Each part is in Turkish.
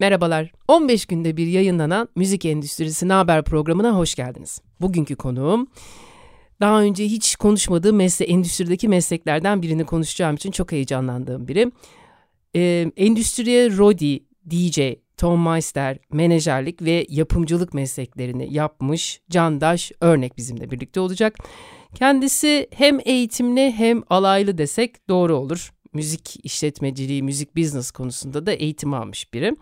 Merhabalar. 15 günde bir yayınlanan Müzik Endüstrisi Haber programına hoş geldiniz. Bugünkü konuğum daha önce hiç konuşmadığım mesle endüstrideki mesleklerden birini konuşacağım için çok heyecanlandığım biri. Ee, endüstriye Rodi, DJ, Tom Meister, menajerlik ve yapımcılık mesleklerini yapmış Candaş Örnek bizimle birlikte olacak. Kendisi hem eğitimli hem alaylı desek doğru olur müzik işletmeciliği, müzik business konusunda da eğitim almış biri.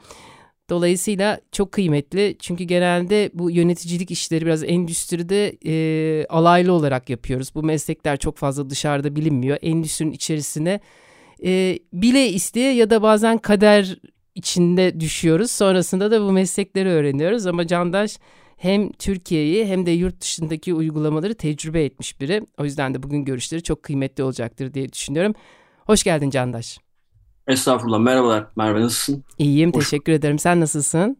Dolayısıyla çok kıymetli çünkü genelde bu yöneticilik işleri biraz endüstride e, alaylı olarak yapıyoruz. Bu meslekler çok fazla dışarıda bilinmiyor. Endüstrinin içerisine e, bile isteye ya da bazen kader içinde düşüyoruz. Sonrasında da bu meslekleri öğreniyoruz ama Candaş hem Türkiye'yi hem de yurt dışındaki uygulamaları tecrübe etmiş biri. O yüzden de bugün görüşleri çok kıymetli olacaktır diye düşünüyorum. Hoş geldin Candaş. Estağfurullah. Merhabalar. Merve nasılsın? İyiyim. Hoş. Teşekkür ederim. Sen nasılsın?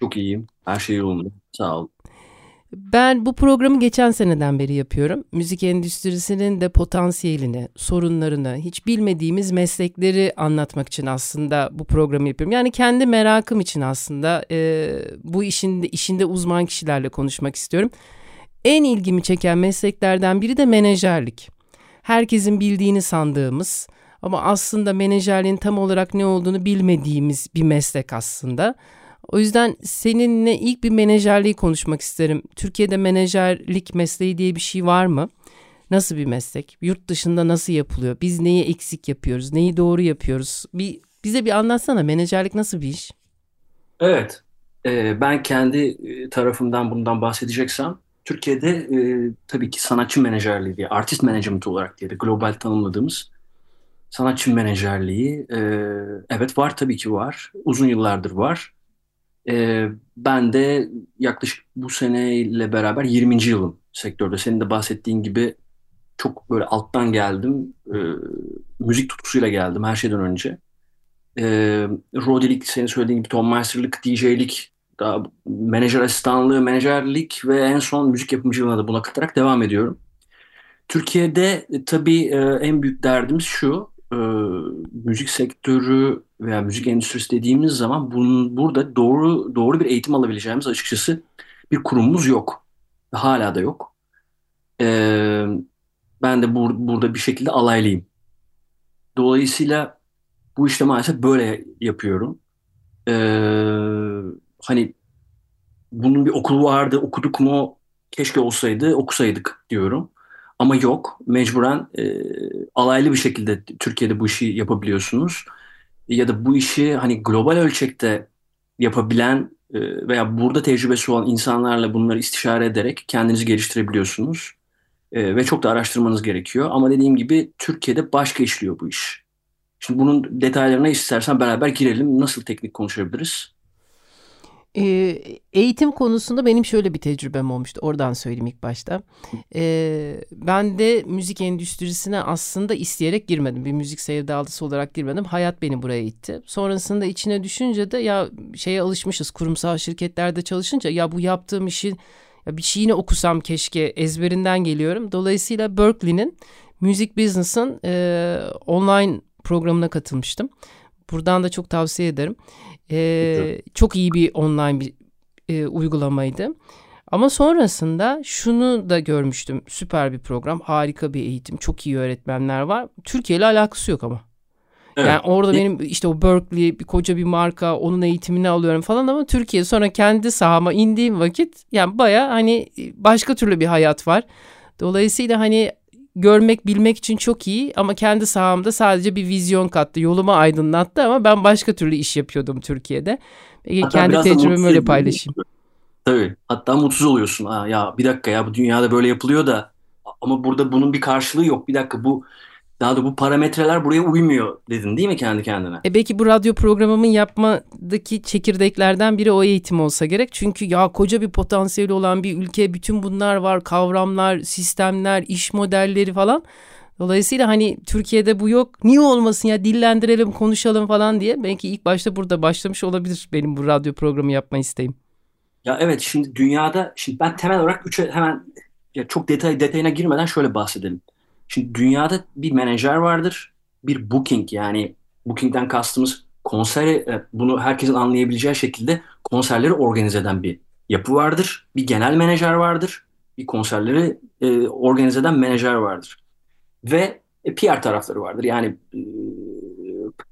Çok iyiyim. Her şey yolunda. Sağ ol. Ben bu programı geçen seneden beri yapıyorum. Müzik endüstrisinin de potansiyelini, sorunlarını, hiç bilmediğimiz meslekleri anlatmak için aslında bu programı yapıyorum. Yani kendi merakım için aslında e, bu işinde işinde uzman kişilerle konuşmak istiyorum. En ilgimi çeken mesleklerden biri de menajerlik herkesin bildiğini sandığımız ama aslında menajerliğin tam olarak ne olduğunu bilmediğimiz bir meslek aslında. O yüzden seninle ilk bir menajerliği konuşmak isterim. Türkiye'de menajerlik mesleği diye bir şey var mı? Nasıl bir meslek? Yurt dışında nasıl yapılıyor? Biz neyi eksik yapıyoruz? Neyi doğru yapıyoruz? Bir bize bir anlatsana menajerlik nasıl bir iş? Evet. E, ben kendi e, tarafımdan bundan bahsedeceksem Türkiye'de e, tabii ki sanatçı menajerliği diye, artist management olarak diye de global tanımladığımız sanatçı menajerliği e, evet var tabii ki var. Uzun yıllardır var. E, ben de yaklaşık bu seneyle beraber 20. yılım sektörde. Senin de bahsettiğin gibi çok böyle alttan geldim. E, müzik tutkusuyla geldim her şeyden önce. E, Rodilik, senin söylediğin gibi Tom Meister'lık, DJ'lik daha menajer asistanlığı, menajerlik ve en son müzik yapımcılığına da buna katarak devam ediyorum. Türkiye'de e, tabii e, en büyük derdimiz şu, e, müzik sektörü veya müzik endüstrisi dediğimiz zaman bunun, burada doğru doğru bir eğitim alabileceğimiz açıkçası bir kurumumuz yok. Hala da yok. E, ben de bur, burada bir şekilde alaylıyım. Dolayısıyla bu işte maalesef böyle yapıyorum. Eee hani bunun bir okulu vardı okuduk mu keşke olsaydı okusaydık diyorum. Ama yok mecburen e, alaylı bir şekilde Türkiye'de bu işi yapabiliyorsunuz. Ya da bu işi hani global ölçekte yapabilen e, veya burada tecrübesi olan insanlarla bunları istişare ederek kendinizi geliştirebiliyorsunuz. E, ve çok da araştırmanız gerekiyor. Ama dediğim gibi Türkiye'de başka işliyor bu iş. Şimdi bunun detaylarına istersen beraber girelim. Nasıl teknik konuşabiliriz? Ee, eğitim konusunda benim şöyle bir tecrübem olmuştu. Oradan söyleyeyim ilk başta. Ee, ben de müzik endüstrisine aslında isteyerek girmedim. Bir müzik sevdalısı olarak girmedim. Hayat beni buraya itti. Sonrasında içine düşünce de ya şeye alışmışız. Kurumsal şirketlerde çalışınca ya bu yaptığım işi ya bir şeyini okusam keşke ezberinden geliyorum. Dolayısıyla Berkeley'nin Music Business'ın e, online programına katılmıştım. Buradan da çok tavsiye ederim. Ee, çok iyi bir online bir e, uygulamaydı. Ama sonrasında şunu da görmüştüm. Süper bir program, harika bir eğitim, çok iyi öğretmenler var. Türkiye ile alakası yok ama. Evet. Yani orada benim işte o Berkeley bir koca bir marka onun eğitimini alıyorum falan ama Türkiye sonra kendi sahama indiğim vakit yani baya hani başka türlü bir hayat var. Dolayısıyla hani görmek bilmek için çok iyi ama kendi sahamda sadece bir vizyon kattı. Yolumu aydınlattı ama ben başka türlü iş yapıyordum Türkiye'de. Hatta kendi tecrübemi öyle paylaşayım. Tabii. Hatta mutsuz oluyorsun. Aa, ya bir dakika ya bu dünyada böyle yapılıyor da ama burada bunun bir karşılığı yok. Bir dakika bu daha da bu parametreler buraya uymuyor dedin değil mi kendi kendine? E belki bu radyo programımın yapmadaki çekirdeklerden biri o eğitim olsa gerek. Çünkü ya koca bir potansiyeli olan bir ülke bütün bunlar var kavramlar, sistemler, iş modelleri falan. Dolayısıyla hani Türkiye'de bu yok. Niye olmasın ya dillendirelim, konuşalım falan diye. Belki ilk başta burada başlamış olabilir benim bu radyo programı yapma isteğim. Ya evet şimdi dünyada şimdi ben temel olarak üçe hemen ya çok detay detayına girmeden şöyle bahsedelim. Şimdi dünyada bir menajer vardır. Bir booking yani bookingden kastımız konseri e, bunu herkesin anlayabileceği şekilde konserleri organize eden bir yapı vardır. Bir genel menajer vardır. Bir konserleri e, organize eden menajer vardır. Ve e, PR tarafları vardır. Yani e,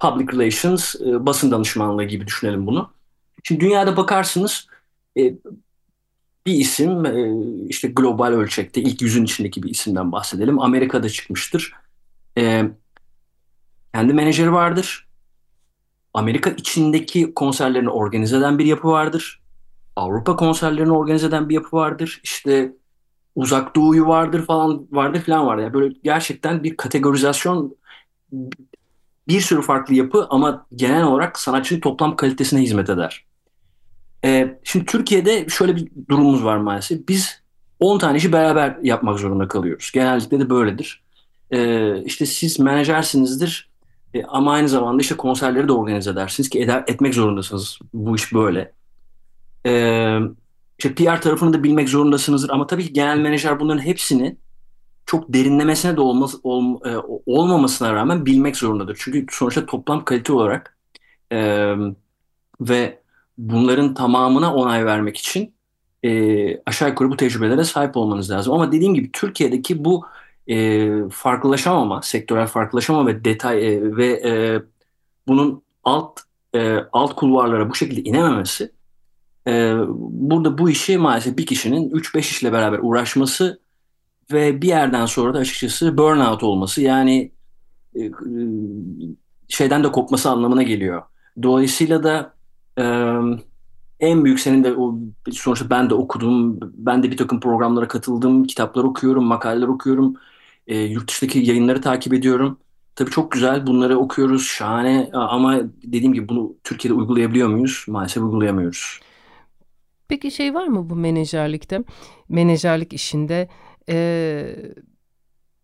public relations, e, basın danışmanlığı gibi düşünelim bunu. Şimdi dünyada bakarsınız e, bir isim e, işte global ölçekte ilk yüzün içindeki bir isimden bahsedelim. Amerika'da çıkmıştır. E, kendi menajeri vardır. Amerika içindeki konserlerini organize eden bir yapı vardır. Avrupa konserlerini organize eden bir yapı vardır. İşte uzak doğuyu vardır falan vardır falan var. Yani böyle gerçekten bir kategorizasyon bir sürü farklı yapı ama genel olarak sanatçının toplam kalitesine hizmet eder. Ee, şimdi Türkiye'de şöyle bir durumumuz var maalesef. Biz 10 tane işi beraber yapmak zorunda kalıyoruz. Genellikle de böyledir. Ee, işte siz menajersinizdir e, ama aynı zamanda işte konserleri de organize edersiniz ki eder, etmek zorundasınız. Bu iş böyle. Ee, işte PR tarafını da bilmek zorundasınızdır ama tabii ki genel menajer bunların hepsini çok derinlemesine de olmaz, ol, e, olmamasına rağmen bilmek zorundadır. Çünkü sonuçta toplam kalite olarak e, ve bunların tamamına onay vermek için e, aşağı yukarı bu tecrübelere sahip olmanız lazım. Ama dediğim gibi Türkiye'deki bu e, farklılaşamama, sektörel farklılaşamama ve detay e, ve e, bunun alt e, alt kulvarlara bu şekilde inememesi e, burada bu işi maalesef bir kişinin 3-5 işle beraber uğraşması ve bir yerden sonra da açıkçası burnout olması yani e, şeyden de kopması anlamına geliyor. Dolayısıyla da e, en büyük senin de o sonuçta ben de okudum. Ben de bir takım programlara katıldım. Kitaplar okuyorum, makaleler okuyorum. E, yurt dışındaki yayınları takip ediyorum. Tabii çok güzel. Bunları okuyoruz. Şahane. Ama dediğim gibi bunu Türkiye'de uygulayabiliyor muyuz? Maalesef uygulayamıyoruz. Peki şey var mı bu menajerlikte? Menajerlik işinde e,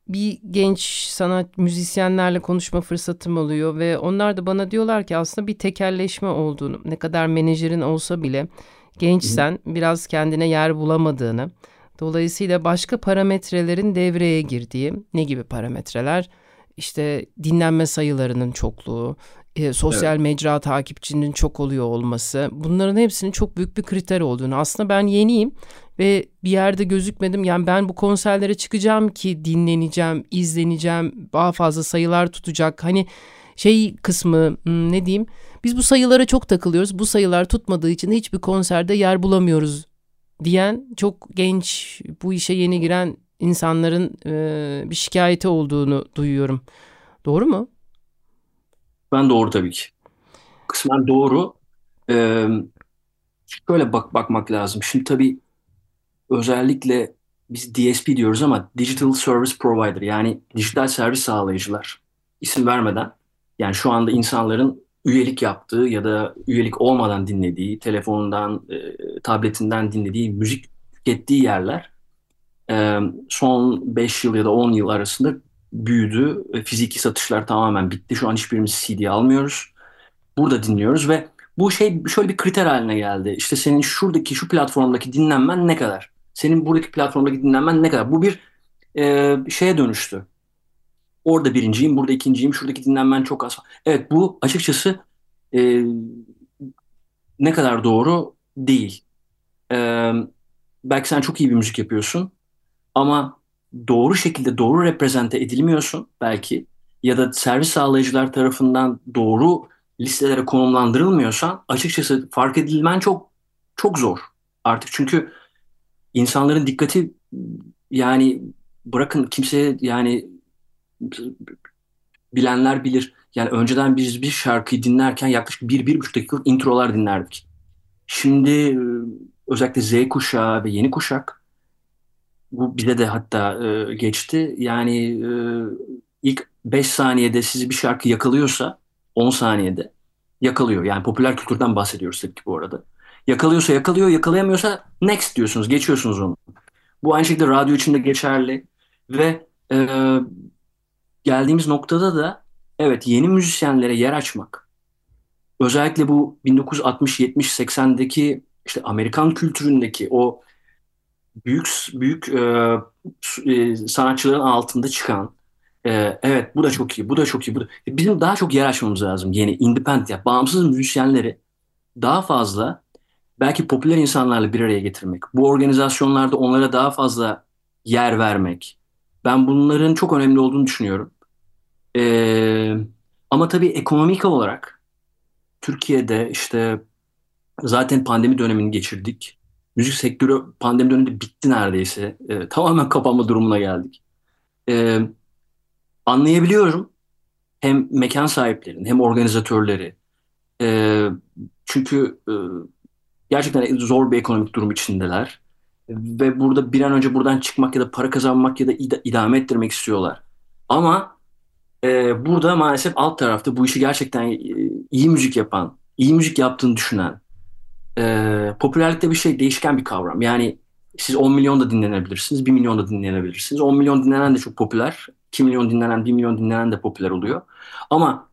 bir genç sanat müzisyenlerle konuşma fırsatım oluyor ve onlar da bana diyorlar ki aslında bir tekelleşme olduğunu ne kadar menajerin olsa bile gençsen biraz kendine yer bulamadığını dolayısıyla başka parametrelerin devreye girdiği ne gibi parametreler? İşte dinlenme sayılarının çokluğu e, sosyal evet. mecra takipçinin çok oluyor olması bunların hepsinin çok büyük bir kriter olduğunu. Aslında ben yeniyim ve bir yerde gözükmedim. Yani ben bu konserlere çıkacağım ki dinleneceğim, izleneceğim, daha fazla sayılar tutacak. Hani şey kısmı hmm, ne diyeyim? Biz bu sayılara çok takılıyoruz. Bu sayılar tutmadığı için hiçbir konserde yer bulamıyoruz diyen çok genç bu işe yeni giren insanların e, bir şikayeti olduğunu duyuyorum. Doğru mu? Ben doğru tabii ki. Kısmen doğru. Ee, şöyle bak bakmak lazım. Şimdi tabii özellikle biz DSP diyoruz ama Digital Service Provider yani dijital servis sağlayıcılar isim vermeden yani şu anda insanların üyelik yaptığı ya da üyelik olmadan dinlediği, telefonundan, e, tabletinden dinlediği müzik tükettiği yerler e, son 5 yıl ya da 10 yıl arasında büyüdü. Fiziki satışlar tamamen bitti. Şu an hiçbirimiz CD almıyoruz. Burada dinliyoruz ve bu şey şöyle bir kriter haline geldi. İşte senin şuradaki şu platformdaki dinlenmen ne kadar? Senin buradaki platformdaki dinlenmen ne kadar? Bu bir e, şeye dönüştü. Orada birinciyim, burada ikinciyim, şuradaki dinlenmen çok az. Evet bu açıkçası e, ne kadar doğru değil. E, belki sen çok iyi bir müzik yapıyorsun ama doğru şekilde doğru reprezente edilmiyorsun belki ya da servis sağlayıcılar tarafından doğru listelere konumlandırılmıyorsan açıkçası fark edilmen çok çok zor. Artık çünkü insanların dikkati yani bırakın kimseye yani bilenler bilir. Yani önceden biz bir şarkıyı dinlerken yaklaşık bir, bir buçuk dakikalık introlar dinlerdik. Şimdi e, özellikle Z kuşağı ve yeni kuşak bu bize de hatta e, geçti. Yani e, ilk 5 saniyede sizi bir şarkı yakalıyorsa 10 saniyede yakalıyor. Yani popüler kültürden bahsediyoruz tabii ki bu arada. Yakalıyorsa yakalıyor, yakalayamıyorsa next diyorsunuz, geçiyorsunuz onu. Bu aynı şekilde radyo için de geçerli. Ve e, geldiğimiz noktada da evet yeni müzisyenlere yer açmak. Özellikle bu 1960, 70, 80'deki işte Amerikan kültüründeki o büyük büyük e, e, sanatçıların altında çıkan e, evet bu da çok iyi, bu da çok iyi. Bu da... Bizim daha çok yer açmamız lazım yeni independent, yani bağımsız müzisyenleri daha fazla belki popüler insanlarla bir araya getirmek. Bu organizasyonlarda onlara daha fazla yer vermek. Ben bunların çok önemli olduğunu düşünüyorum. E, ama tabii ekonomik olarak Türkiye'de işte zaten pandemi dönemini geçirdik müzik sektörü pandemi döneminde bitti neredeyse. E, tamamen kapanma durumuna geldik. E, anlayabiliyorum hem mekan sahiplerini hem organizatörleri. E, çünkü e, gerçekten zor bir ekonomik durum içindeler. Ve burada bir an önce buradan çıkmak ya da para kazanmak ya da id- idame ettirmek istiyorlar. Ama e, burada maalesef alt tarafta bu işi gerçekten e, iyi müzik yapan, iyi müzik yaptığını düşünen, e, popülerlikte bir şey değişken bir kavram. Yani siz 10 milyon da dinlenebilirsiniz, 1 milyon da dinlenebilirsiniz. 10 milyon dinlenen de çok popüler. 2 milyon dinlenen, 1 milyon dinlenen de popüler oluyor. Ama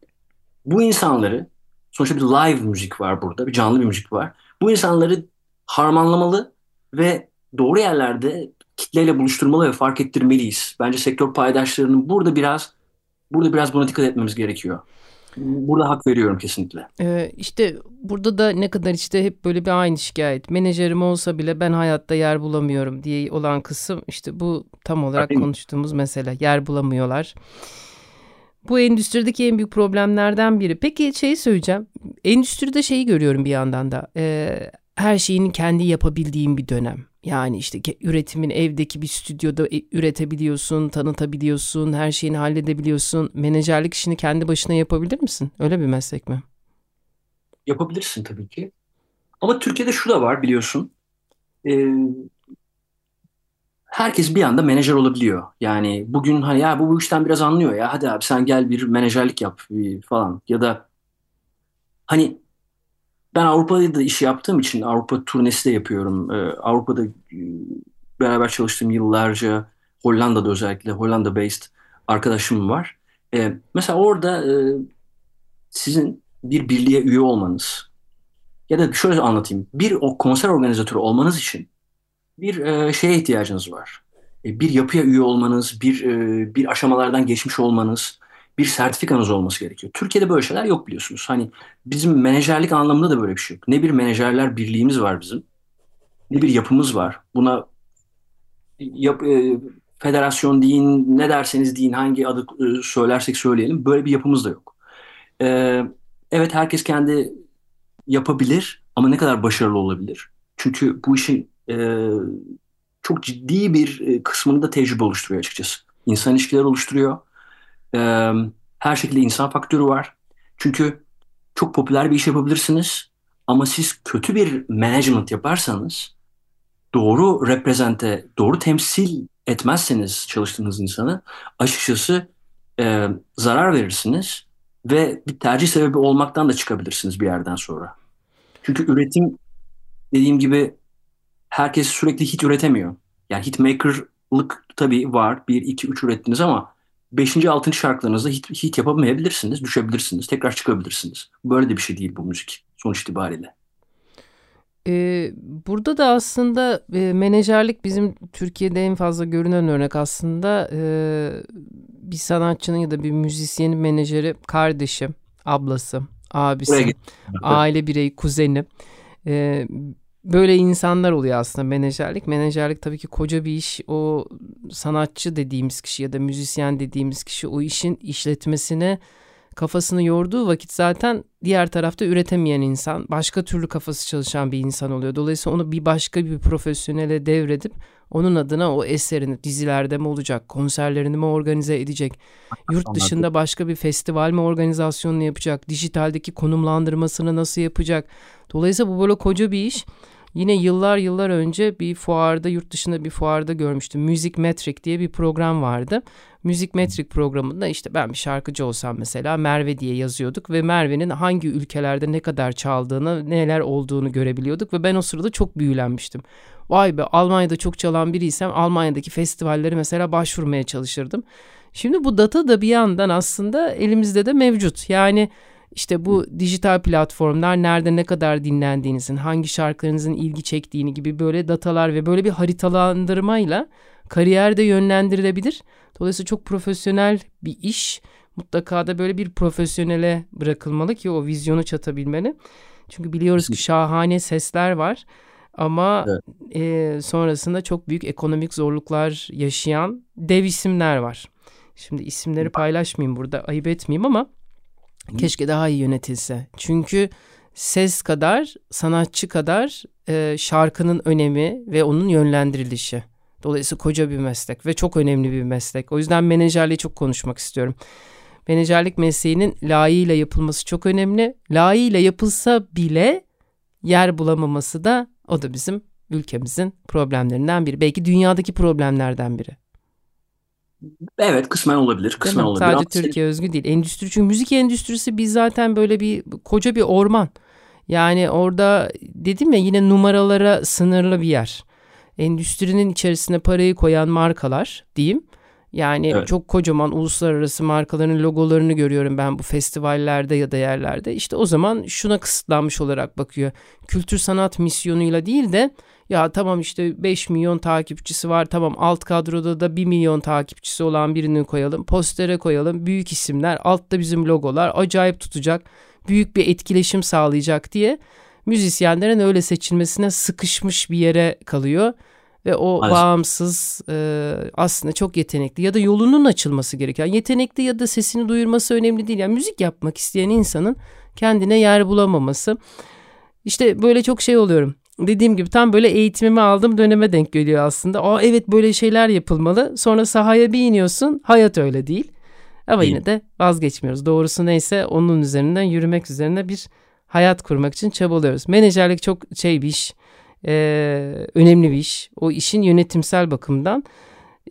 bu insanları, sonuçta bir live müzik var burada, bir canlı bir müzik var. Bu insanları harmanlamalı ve doğru yerlerde kitleyle buluşturmalı ve fark ettirmeliyiz. Bence sektör paydaşlarının burada biraz burada biraz buna dikkat etmemiz gerekiyor. Burada hak veriyorum kesinlikle. Ee, işte burada da ne kadar işte hep böyle bir aynı şikayet. Menajerim olsa bile ben hayatta yer bulamıyorum diye olan kısım işte bu tam olarak Değil konuştuğumuz mesele. Yer bulamıyorlar. Bu endüstrideki en büyük problemlerden biri. Peki şey söyleyeceğim. Endüstride şeyi görüyorum bir yandan da. E, her şeyini kendi yapabildiğim bir dönem. Yani işte üretimin evdeki bir stüdyoda e, üretebiliyorsun, tanıtabiliyorsun, her şeyini halledebiliyorsun. Menajerlik işini kendi başına yapabilir misin? Öyle bir meslek mi? Yapabilirsin tabii ki. Ama Türkiye'de şu da var biliyorsun. Ee, herkes bir anda menajer olabiliyor. Yani bugün hani ya bu bu işten biraz anlıyor ya. Hadi abi sen gel bir menajerlik yap falan. Ya da hani ben Avrupa'da da iş yaptığım için Avrupa turnesi de yapıyorum. Ee, Avrupa'da e, beraber çalıştığım yıllarca Hollanda'da özellikle Hollanda based arkadaşım var. Ee, mesela orada e, sizin bir birliğe üye olmanız ya da şöyle anlatayım. Bir o konser organizatörü olmanız için bir e, şeye ihtiyacınız var. E, bir yapıya üye olmanız, bir e, bir aşamalardan geçmiş olmanız, bir sertifikanız olması gerekiyor. Türkiye'de böyle şeyler yok biliyorsunuz. Hani bizim menajerlik anlamında da böyle bir şey yok. Ne bir menajerler birliğimiz var bizim, ne bir yapımız var. Buna yap, e, federasyon deyin, ne derseniz deyin, hangi adı e, söylersek söyleyelim. Böyle bir yapımız da yok. E, evet herkes kendi yapabilir ama ne kadar başarılı olabilir? Çünkü bu işin e, çok ciddi bir e, kısmını da tecrübe oluşturuyor açıkçası. İnsan ilişkileri oluşturuyor her şekilde insan faktörü var. Çünkü çok popüler bir iş yapabilirsiniz ama siz kötü bir management yaparsanız doğru reprezente, doğru temsil etmezseniz çalıştığınız insanı açıkçası e, zarar verirsiniz ve bir tercih sebebi olmaktan da çıkabilirsiniz bir yerden sonra. Çünkü üretim dediğim gibi herkes sürekli hit üretemiyor. Yani hitmaker'lık tabii var. Bir, iki, üç ürettiniz ama 5. 6. şarkılarınızda hit, hit yapamayabilirsiniz, düşebilirsiniz, tekrar çıkabilirsiniz. Böyle de bir şey değil bu müzik sonuç itibariyle. Ee, burada da aslında e, menajerlik bizim Türkiye'de en fazla görünen örnek aslında e, bir sanatçının ya da bir müzisyenin menajeri kardeşi, ablası, abisi, aile bireyi, kuzeni. E, böyle insanlar oluyor aslında menajerlik. Menajerlik tabii ki koca bir iş. O sanatçı dediğimiz kişi ya da müzisyen dediğimiz kişi o işin işletmesine kafasını yorduğu vakit zaten diğer tarafta üretemeyen insan, başka türlü kafası çalışan bir insan oluyor. Dolayısıyla onu bir başka bir profesyonele devredip onun adına o eserini dizilerde mi olacak, konserlerini mi organize edecek, yurt dışında başka bir festival mi organizasyonunu yapacak, dijitaldeki konumlandırmasını nasıl yapacak. Dolayısıyla bu böyle koca bir iş. Yine yıllar yıllar önce bir fuarda yurt dışında bir fuarda görmüştüm. Music Metric diye bir program vardı. müzik metrik programında işte ben bir şarkıcı olsam mesela Merve diye yazıyorduk ve Merve'nin hangi ülkelerde ne kadar çaldığını, neler olduğunu görebiliyorduk ve ben o sırada çok büyülenmiştim. Vay be Almanya'da çok çalan biriysem Almanya'daki festivalleri mesela başvurmaya çalışırdım. Şimdi bu data da bir yandan aslında elimizde de mevcut. Yani işte bu dijital platformlar nerede ne kadar dinlendiğinizin, hangi şarkılarınızın ilgi çektiğini gibi böyle datalar ve böyle bir haritalandırmayla kariyer de yönlendirilebilir. Dolayısıyla çok profesyonel bir iş. Mutlaka da böyle bir profesyonele bırakılmalı ki o vizyonu çatabilmeli. Çünkü biliyoruz ki şahane sesler var. Ama evet. e, sonrasında çok büyük ekonomik zorluklar yaşayan dev isimler var. Şimdi isimleri paylaşmayayım burada ayıp etmeyeyim ama keşke daha iyi yönetilse. Çünkü ses kadar sanatçı kadar e, şarkının önemi ve onun yönlendirilişi. Dolayısıyla koca bir meslek ve çok önemli bir meslek. O yüzden menajerliği çok konuşmak istiyorum. Menajerlik mesleğinin layığıyla yapılması çok önemli. Layığıyla yapılsa bile yer bulamaması da o da bizim ülkemizin problemlerinden biri. Belki dünyadaki problemlerden biri. Evet kısmen olabilir. Kısmen olabilir. Sadece Ama Türkiye özgü değil. Endüstri çünkü müzik endüstrisi biz zaten böyle bir koca bir orman. Yani orada dedim ya yine numaralara sınırlı bir yer. Endüstrinin içerisine parayı koyan markalar diyeyim. Yani evet. çok kocaman uluslararası markaların logolarını görüyorum ben bu festivallerde ya da yerlerde. İşte o zaman şuna kısıtlanmış olarak bakıyor. Kültür sanat misyonuyla değil de ya tamam işte 5 milyon takipçisi var tamam alt kadroda da 1 milyon takipçisi olan birini koyalım. Postere koyalım büyük isimler altta bizim logolar acayip tutacak büyük bir etkileşim sağlayacak diye müzisyenlerin öyle seçilmesine sıkışmış bir yere kalıyor ve o Maalesef. bağımsız e, aslında çok yetenekli ya da yolunun açılması gereken yetenekli ya da sesini duyurması önemli değil. Yani müzik yapmak isteyen insanın kendine yer bulamaması. İşte böyle çok şey oluyorum. Dediğim gibi tam böyle eğitimimi aldığım döneme denk geliyor aslında. Aa evet böyle şeyler yapılmalı. Sonra sahaya bir iniyorsun. Hayat öyle değil. Ama değil. yine de vazgeçmiyoruz. Doğrusu neyse onun üzerinden yürümek üzerine bir hayat kurmak için çabalıyoruz. Menajerlik çok şey bir iş e, önemli bir iş. O işin yönetimsel bakımdan.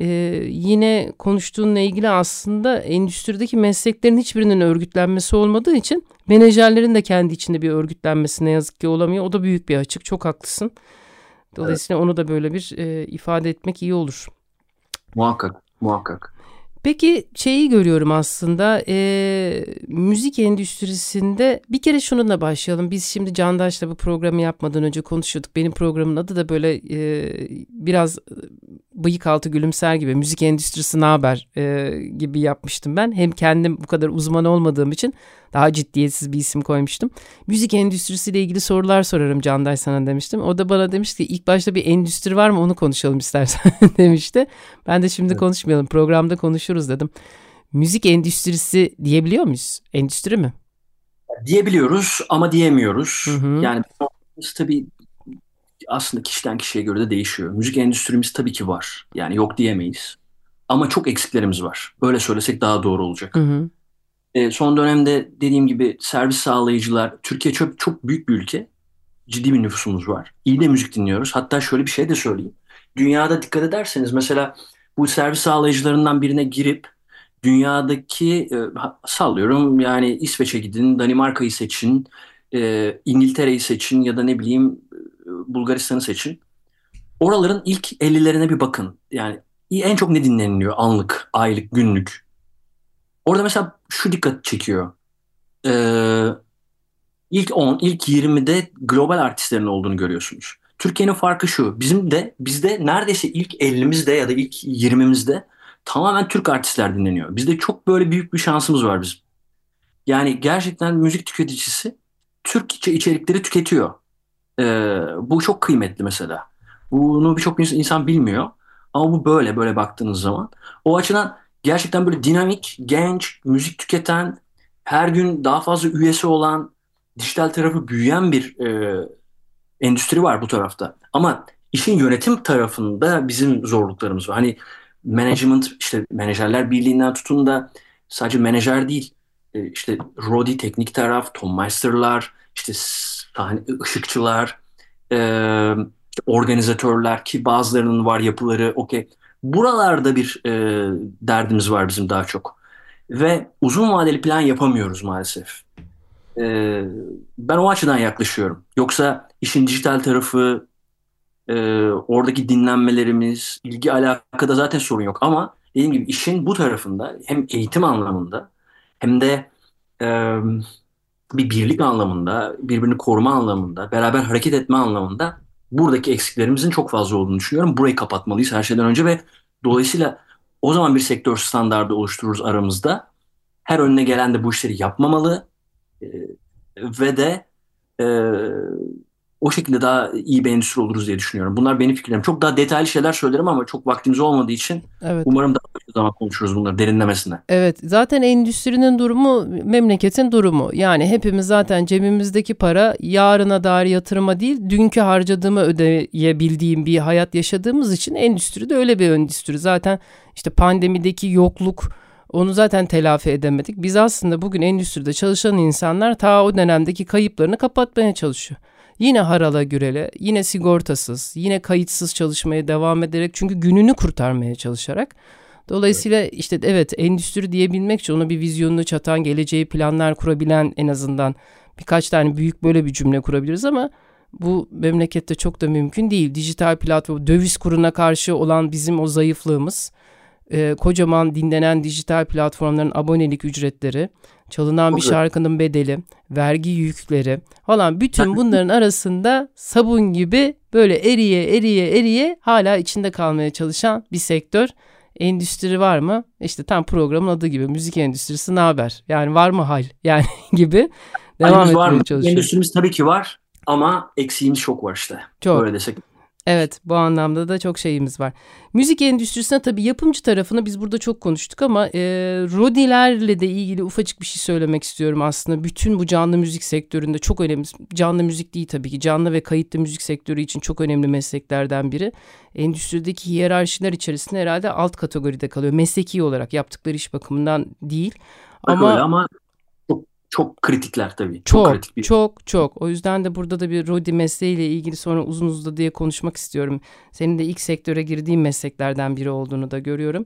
E, yine konuştuğunla ilgili aslında endüstrideki mesleklerin hiçbirinin örgütlenmesi olmadığı için menajerlerin de kendi içinde bir örgütlenmesi ne yazık ki olamıyor. O da büyük bir açık. Çok haklısın. Dolayısıyla evet. onu da böyle bir e, ifade etmek iyi olur. Muhakkak, muhakkak. Peki şeyi görüyorum aslında e, müzik endüstrisinde bir kere şununla başlayalım. Biz şimdi Candaş'la bu programı yapmadan önce konuşuyorduk. Benim programın adı da böyle e, biraz bıyık altı gülümser gibi müzik endüstrisi ne haber e, gibi yapmıştım ben. Hem kendim bu kadar uzman olmadığım için daha ciddiyetsiz bir isim koymuştum. Müzik endüstrisiyle ilgili sorular sorarım Canday sana demiştim. O da bana demişti ki ilk başta bir endüstri var mı onu konuşalım istersen demişti. Ben de şimdi evet. konuşmayalım programda konuşuruz dedim. Müzik endüstrisi diyebiliyor muyuz? Endüstri mi? Diyebiliyoruz ama diyemiyoruz. Hı hı. Yani tabii aslında kişiden kişiye göre de değişiyor. Müzik endüstrimiz tabii ki var. Yani yok diyemeyiz. Ama çok eksiklerimiz var. Öyle söylesek daha doğru olacak. Hı hı. E, son dönemde dediğim gibi servis sağlayıcılar, Türkiye çok, çok büyük bir ülke. Ciddi bir nüfusumuz var. İyi de müzik dinliyoruz. Hatta şöyle bir şey de söyleyeyim. Dünyada dikkat ederseniz mesela bu servis sağlayıcılarından birine girip dünyadaki e, sallıyorum yani İsveç'e gidin, Danimarka'yı seçin, e, İngiltere'yi seçin ya da ne bileyim Bulgaristan'ı seçin. Oraların ilk 50'lerine bir bakın. Yani en çok ne dinleniliyor anlık, aylık, günlük. Orada mesela şu dikkat çekiyor. Ee, ilk 10, ilk 20'de global artistlerin olduğunu görüyorsunuz. Türkiye'nin farkı şu. Bizim de bizde neredeyse ilk 50'mizde ya da ilk 20'mizde tamamen Türk artistler dinleniyor. Bizde çok böyle büyük bir şansımız var bizim. Yani gerçekten müzik tüketicisi Türkçe içerikleri tüketiyor. Ee, bu çok kıymetli mesela. Bunu birçok insan bilmiyor. Ama bu böyle böyle baktığınız zaman. O açıdan gerçekten böyle dinamik, genç, müzik tüketen, her gün daha fazla üyesi olan, dijital tarafı büyüyen bir e, endüstri var bu tarafta. Ama işin yönetim tarafında bizim zorluklarımız var. Hani management, işte menajerler birliğinden tutun da sadece menajer değil. E, işte Rodi teknik taraf, Tom Meister'lar, işte sahne ışıkçılar, e, organizatörler ki bazılarının var yapıları okey. Buralarda bir e, derdimiz var bizim daha çok. Ve uzun vadeli plan yapamıyoruz maalesef. E, ben o açıdan yaklaşıyorum. Yoksa işin dijital tarafı, e, oradaki dinlenmelerimiz, ilgi alakada zaten sorun yok. Ama dediğim gibi işin bu tarafında hem eğitim anlamında hem de e, bir birlik anlamında, birbirini koruma anlamında, beraber hareket etme anlamında buradaki eksiklerimizin çok fazla olduğunu düşünüyorum. Burayı kapatmalıyız her şeyden önce ve dolayısıyla o zaman bir sektör standardı oluştururuz aramızda. Her önüne gelen de bu işleri yapmamalı e, ve de e, o şekilde daha iyi bir endüstri oluruz diye düşünüyorum. Bunlar benim fikirlerim. Çok daha detaylı şeyler söylerim ama çok vaktimiz olmadığı için evet. umarım daha zaman konuşuruz bunları derinlemesine. Evet zaten endüstrinin durumu memleketin durumu. Yani hepimiz zaten cebimizdeki para yarına dair yatırıma değil dünkü harcadığımı ödeyebildiğim bir hayat yaşadığımız için endüstri de öyle bir endüstri. Zaten işte pandemideki yokluk onu zaten telafi edemedik. Biz aslında bugün endüstride çalışan insanlar ta o dönemdeki kayıplarını kapatmaya çalışıyor. Yine harala gürele, yine sigortasız, yine kayıtsız çalışmaya devam ederek çünkü gününü kurtarmaya çalışarak. Dolayısıyla evet. işte evet endüstri diyebilmek için ona bir vizyonunu çatan, geleceği planlar kurabilen en azından birkaç tane büyük böyle bir cümle kurabiliriz ama bu memlekette çok da mümkün değil. Dijital platform, döviz kuruna karşı olan bizim o zayıflığımız, e, kocaman dinlenen dijital platformların abonelik ücretleri, çalınan bir şarkının bedeli, vergi yükleri falan bütün bunların arasında sabun gibi böyle eriye eriye eriye hala içinde kalmaya çalışan bir sektör. Endüstri var mı? İşte tam programın adı gibi müzik endüstrisi ne haber? Yani var mı hal? Yani gibi devam Halimiz etmeye çalışıyor. Endüstrimiz tabii ki var ama eksiğimiz çok var işte. Çok. Böyle desek Evet bu anlamda da çok şeyimiz var. Müzik endüstrisine tabii yapımcı tarafını biz burada çok konuştuk ama e, Rodilerle de ilgili ufacık bir şey söylemek istiyorum aslında. Bütün bu canlı müzik sektöründe çok önemli, canlı müzik değil tabii ki canlı ve kayıtlı müzik sektörü için çok önemli mesleklerden biri. Endüstrideki hiyerarşiler içerisinde herhalde alt kategoride kalıyor. Mesleki olarak yaptıkları iş bakımından değil. Ama, ama çok kritikler tabii. Çok, çok kritik bir... çok, çok. O yüzden de burada da bir Rodi mesleğiyle ilgili sonra uzun uzun diye konuşmak istiyorum. Senin de ilk sektöre girdiğin mesleklerden biri olduğunu da görüyorum.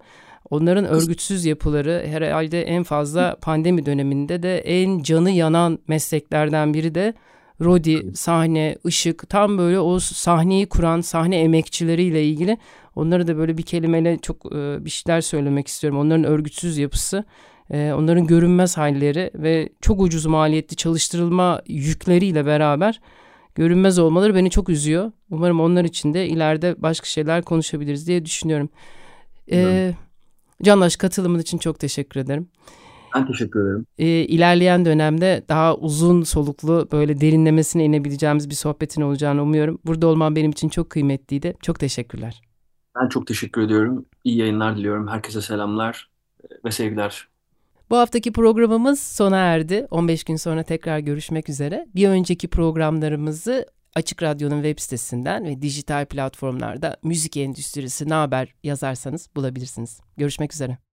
Onların örgütsüz yapıları herhalde en fazla pandemi döneminde de en canı yanan mesleklerden biri de Rodi, sahne, ışık tam böyle o sahneyi kuran sahne emekçileriyle ilgili onları da böyle bir kelimeyle çok bir şeyler söylemek istiyorum. Onların örgütsüz yapısı e, onların görünmez halleri ve çok ucuz maliyetli çalıştırılma yükleriyle beraber görünmez olmaları beni çok üzüyor. Umarım onlar için de ileride başka şeyler konuşabiliriz diye düşünüyorum. Ee, Canlaş katılımın için çok teşekkür ederim. Ben teşekkür ederim. Ee, ilerleyen dönemde daha uzun soluklu böyle derinlemesine inebileceğimiz bir sohbetin olacağını umuyorum. Burada olman benim için çok kıymetliydi. Çok teşekkürler. Ben çok teşekkür ediyorum. İyi yayınlar diliyorum. Herkese selamlar ve sevgiler. Bu haftaki programımız sona erdi. 15 gün sonra tekrar görüşmek üzere. Bir önceki programlarımızı Açık Radyo'nun web sitesinden ve dijital platformlarda müzik endüstrisi ne haber yazarsanız bulabilirsiniz. Görüşmek üzere.